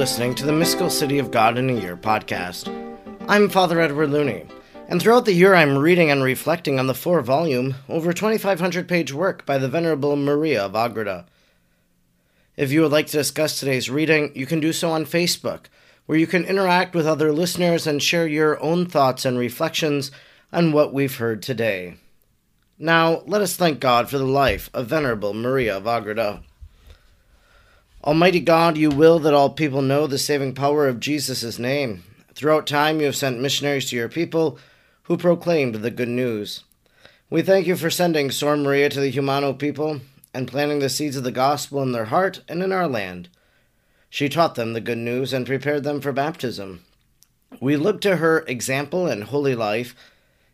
listening to the Mystical City of God in a Year podcast. I'm Father Edward Looney, and throughout the year I'm reading and reflecting on the four volume, over 2,500 page work by the Venerable Maria of Agreda. If you would like to discuss today's reading, you can do so on Facebook, where you can interact with other listeners and share your own thoughts and reflections on what we've heard today. Now, let us thank God for the life of Venerable Maria of Agreda. Almighty God, you will that all people know the saving power of Jesus' name. Throughout time, you have sent missionaries to your people who proclaimed the good news. We thank you for sending Sor Maria to the Jumano people and planting the seeds of the gospel in their heart and in our land. She taught them the good news and prepared them for baptism. We look to her example and holy life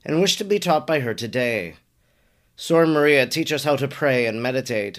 and wish to be taught by her today. Sor Maria, teach us how to pray and meditate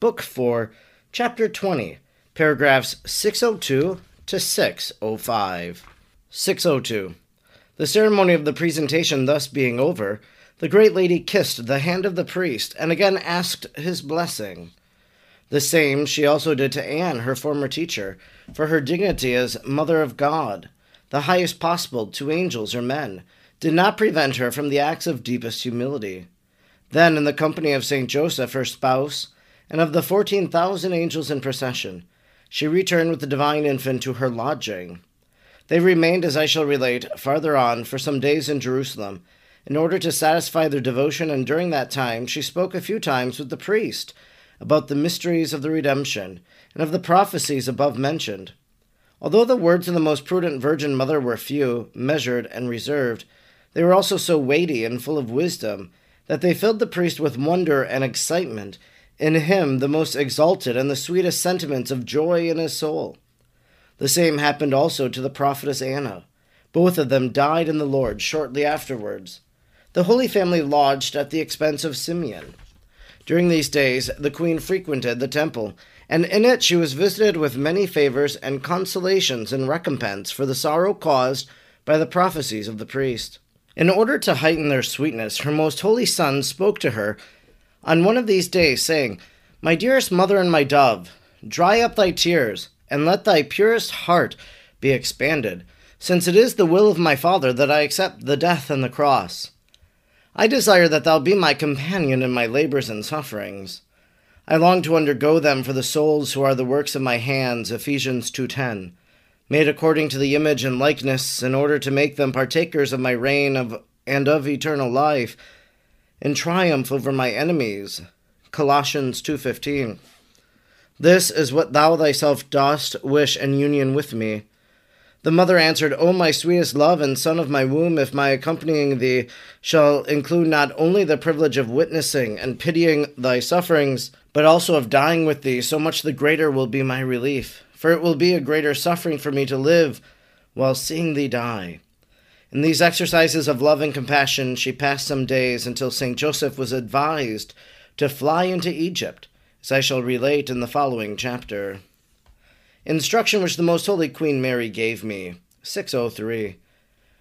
Book 4, Chapter 20, paragraphs 602 to 605. 602. The ceremony of the presentation thus being over, the great lady kissed the hand of the priest and again asked his blessing. The same she also did to Anne, her former teacher, for her dignity as Mother of God, the highest possible to angels or men, did not prevent her from the acts of deepest humility. Then, in the company of Saint Joseph, her spouse, and of the fourteen thousand angels in procession, she returned with the divine infant to her lodging. They remained, as I shall relate, farther on, for some days in Jerusalem, in order to satisfy their devotion, and during that time she spoke a few times with the priest about the mysteries of the redemption, and of the prophecies above mentioned. Although the words of the most prudent Virgin Mother were few, measured, and reserved, they were also so weighty and full of wisdom that they filled the priest with wonder and excitement, in him the most exalted and the sweetest sentiments of joy in his soul. The same happened also to the prophetess Anna. Both of them died in the Lord shortly afterwards. The Holy Family lodged at the expense of Simeon. During these days, the queen frequented the temple, and in it she was visited with many favors and consolations in recompense for the sorrow caused by the prophecies of the priest. In order to heighten their sweetness, her most holy son spoke to her on one of these days, saying, My dearest mother and my dove, dry up thy tears, and let thy purest heart be expanded, since it is the will of my Father that I accept the death and the cross. I desire that thou be my companion in my labors and sufferings. I long to undergo them for the souls who are the works of my hands, Ephesians 2.10, made according to the image and likeness, in order to make them partakers of my reign of, and of eternal life, in triumph over my enemies. Colossians 2:15. This is what thou thyself dost wish in union with me. The mother answered, O my sweetest love and son of my womb, if my accompanying thee shall include not only the privilege of witnessing and pitying thy sufferings, but also of dying with thee, so much the greater will be my relief. For it will be a greater suffering for me to live while seeing thee die. In these exercises of love and compassion, she passed some days until St. Joseph was advised to fly into Egypt, as I shall relate in the following chapter. Instruction which the Most Holy Queen Mary gave me. 603.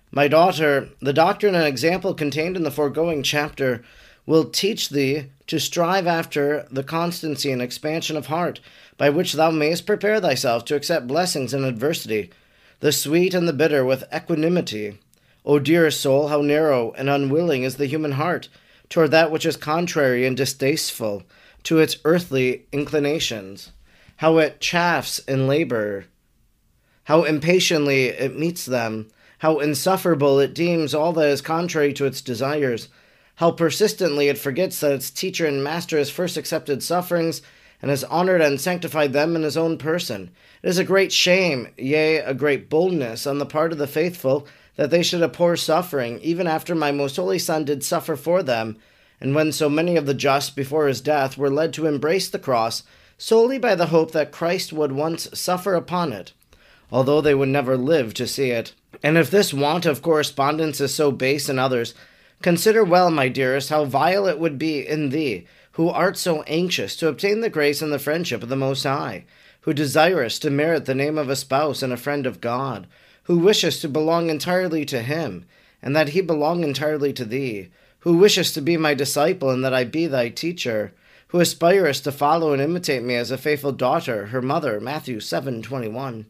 My daughter, the doctrine and example contained in the foregoing chapter will teach thee to strive after the constancy and expansion of heart by which thou mayest prepare thyself to accept blessings in adversity, the sweet and the bitter with equanimity O dearest soul, how narrow and unwilling is the human heart toward that which is contrary and distasteful to its earthly inclinations, how it chafes in labor, how impatiently it meets them, how insufferable it deems all that is contrary to its desires, how persistently it forgets that its teacher and master has first accepted sufferings and has honored and sanctified them in his own person. It is a great shame, yea, a great boldness on the part of the faithful that they should abhor suffering, even after my most holy Son did suffer for them, and when so many of the just before his death were led to embrace the cross solely by the hope that Christ would once suffer upon it. although they would never live to see it. And if this want of correspondence is so base in others, consider well, my dearest, how vile it would be in thee, who art so anxious to obtain the grace and the friendship of the Most High, who desirest to merit the name of a spouse and a friend of God, who wishes to belong entirely to him, and that he belong entirely to thee, who wishes to be my disciple and that I be thy teacher, who aspirest to follow and imitate me as a faithful daughter, her mother, Matthew 7:21.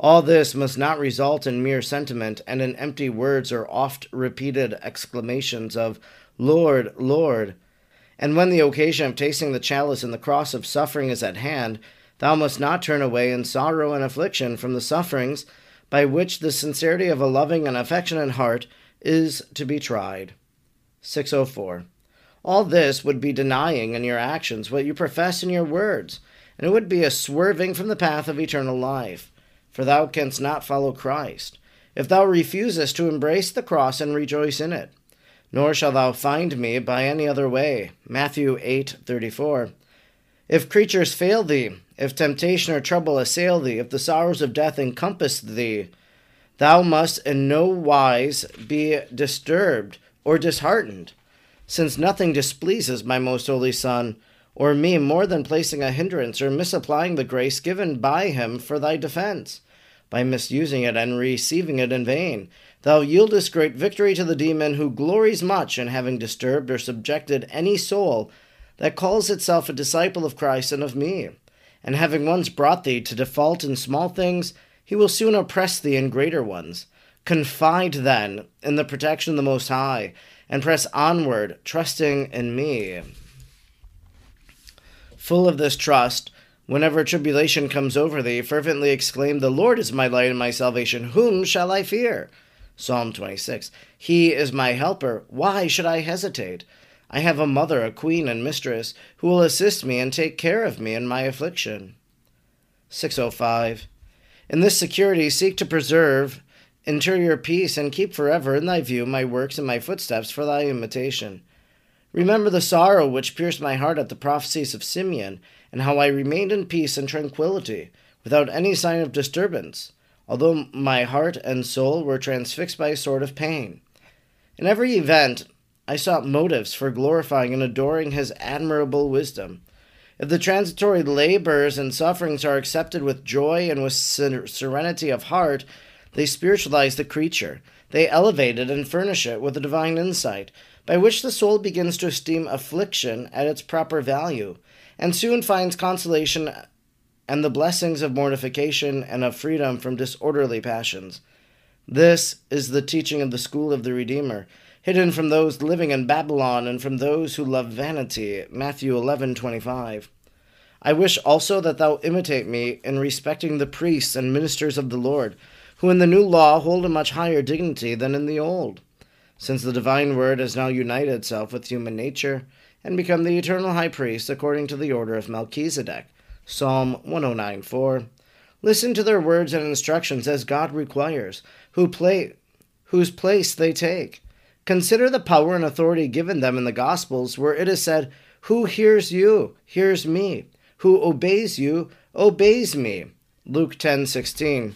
All this must not result in mere sentiment and in empty words or oft repeated exclamations of Lord, Lord. And when the occasion of tasting the chalice and the cross of suffering is at hand, thou must not turn away in sorrow and affliction from the sufferings by which the sincerity of a loving and affectionate heart is to be tried. 604. All this would be denying in your actions what you profess in your words, and it would be a swerving from the path of eternal life for thou canst not follow Christ, if thou refusest to embrace the cross and rejoice in it. Nor shalt thou find me by any other way. Matthew 8:34. If creatures fail thee, if temptation or trouble assail thee, if the sorrows of death encompass thee, thou must in no wise be disturbed or disheartened, since nothing displeases my most holy Son or me more than placing a hindrance or misapplying the grace given by him for thy defense by misusing it and receiving it in vain. Thou yieldest great victory to the demon who glories much in having disturbed or subjected any soul that calls itself a disciple of Christ and of me. And having once brought thee to default in small things, he will soon oppress thee in greater ones. Confide then in the protection of the Most High, and press onward, trusting in me. Full of this trust, Whenever tribulation comes over thee, fervently exclaim, The Lord is my light and my salvation. Whom shall I fear? Psalm 26. He is my helper. Why should I hesitate? I have a mother, a queen and mistress, who will assist me and take care of me in my affliction. 605. In this security, seek to preserve interior peace and keep forever in thy view my works and my footsteps for thy imitation. Remember the sorrow which pierced my heart at the prophecies of Simeon and how I remained in peace and tranquillity, without any sign of disturbance, although my heart and soul were transfixed by a sort of pain. In every event, I sought motives for glorifying and adoring his admirable wisdom. If the transitory labors and sufferings are accepted with joy and with serenity of heart, they spiritualize the creature. They elevate it and furnish it with a divine insight, by which the soul begins to esteem affliction at its proper value, and soon finds consolation and the blessings of mortification and of freedom from disorderly passions. This is the teaching of the school of the Redeemer, hidden from those living in Babylon and from those who love vanity. Matthew 11:25. I wish also that thou imitate me in respecting the priests and ministers of the Lord, who in the new law hold a much higher dignity than in the old, since the divine word has now united itself with human nature and become the eternal high priest according to the order of Melchizedek. Psalm 109:4. Listen to their words and instructions as God requires, who play, whose place they take. Consider the power and authority given them in the Gospels, where it is said, Who hears you, hears me. Who obeys you, obeys me. Luke 10:16.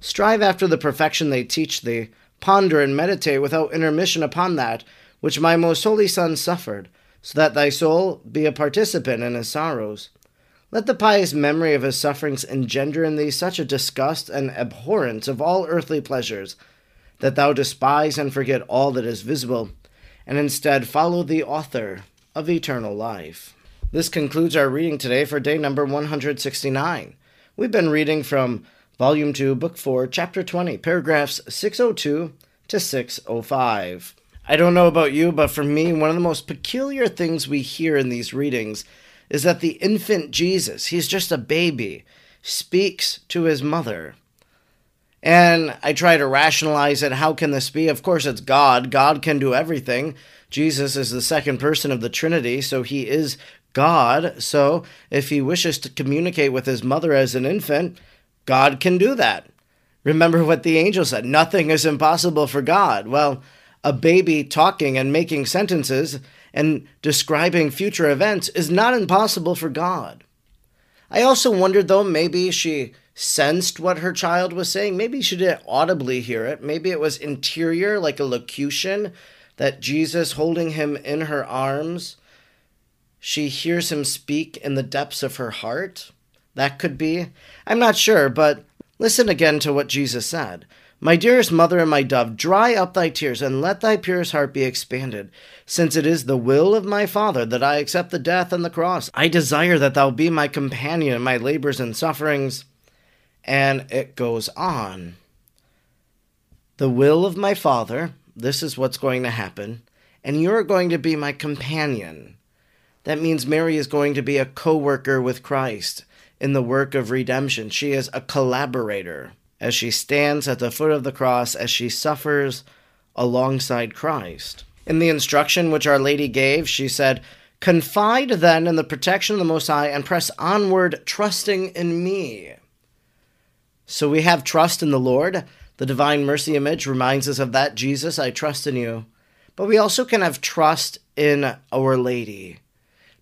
Strive after the perfection they teach thee. Ponder and meditate without intermission upon that which my most holy Son suffered so that thy soul be a participant in his sorrows. Let the pious memory of his sufferings engender in thee such a disgust and abhorrence of all earthly pleasures, that thou despise and forget all that is visible, and instead follow the author of eternal life. This concludes our reading today for day number 169. We've been reading from Volume 2, Book 4, Chapter 20, paragraphs 602 to 605. I don't know about you, but for me, one of the most peculiar things we hear in these readings is that the infant Jesus, he's just a baby, speaks to his mother. And I try to rationalize it. How can this be? Of course, it's God. God can do everything. Jesus is the second person of the Trinity, so he is God. So if he wishes to communicate with his mother as an infant, God can do that. Remember what the angel said nothing is impossible for God. Well, a baby talking and making sentences and describing future events is not impossible for God. I also wondered, though, maybe she sensed what her child was saying. Maybe she didn't audibly hear it. Maybe it was interior, like a locution, that Jesus holding him in her arms, she hears him speak in the depths of her heart. That could be. I'm not sure, but listen again to what Jesus said. My dearest mother and my dove, dry up thy tears, and let thy purest heart be expanded, since it is the will of my Father that I accept the death and the cross. I desire that thou be my companion in my labors and sufferings. And it goes on. The will of my Father, this is what's going to happen, and you're going to be my companion. That means Mary is going to be a co worker with Christ in the work of redemption. She is a collaborator as she stands at the foot of the cross as she suffers alongside Christ. In the instruction which Our Lady gave, she said, Confide then in the protection of the Most High and press onward, trusting in me. So we have trust in the Lord. The Divine Mercy image reminds us of that. Jesus, I trust in you. But we also can have trust in Our Lady,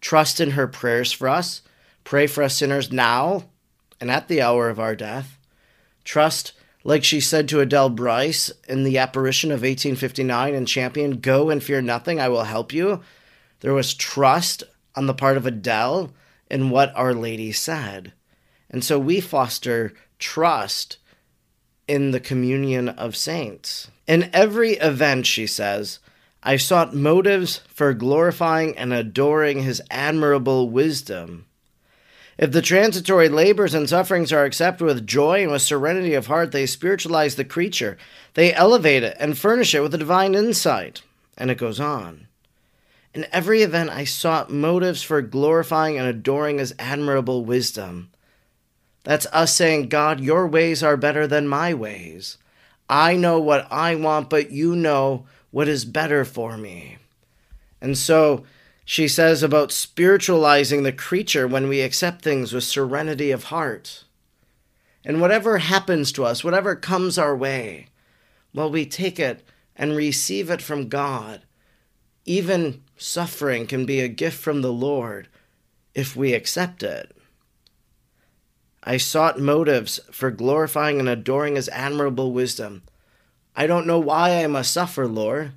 trust in her prayers for us. Pray for us sinners now and at the hour of our death. Trust, like she said to Adele Brise in the apparition of 1859 in Champion, go and fear nothing, I will help you. There was trust on the part of Adele in what Our Lady said. And so we foster trust in the communion of saints. In every event, she says, I sought motives for glorifying and adoring his admirable wisdom. If the transitory labors and sufferings are accepted with joy and with serenity of heart, they spiritualize the creature. They elevate it and furnish it with a divine insight. And it goes on. In every event, I sought motives for glorifying and adoring his admirable wisdom. That's us saying, God, your ways are better than my ways. I know what I want, but you know what is better for me. And so, she says about spiritualizing the creature when we accept things with serenity of heart. And whatever happens to us, whatever comes our way, well, we take it and receive it from God. Even suffering can be a gift from the Lord if we accept it. I sought motives for glorifying and adoring His admirable wisdom. I don't know why I must suffer, Lord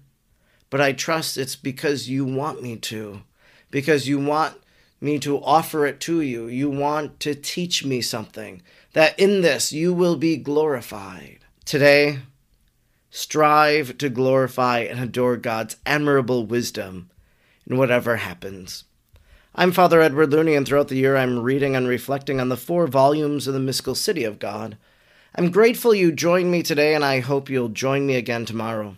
but I trust it's because you want me to, because you want me to offer it to you. You want to teach me something, that in this you will be glorified. Today, strive to glorify and adore God's admirable wisdom in whatever happens. I'm Father Edward Looney, and throughout the year I'm reading and reflecting on the four volumes of the Mystical City of God. I'm grateful you joined me today, and I hope you'll join me again tomorrow.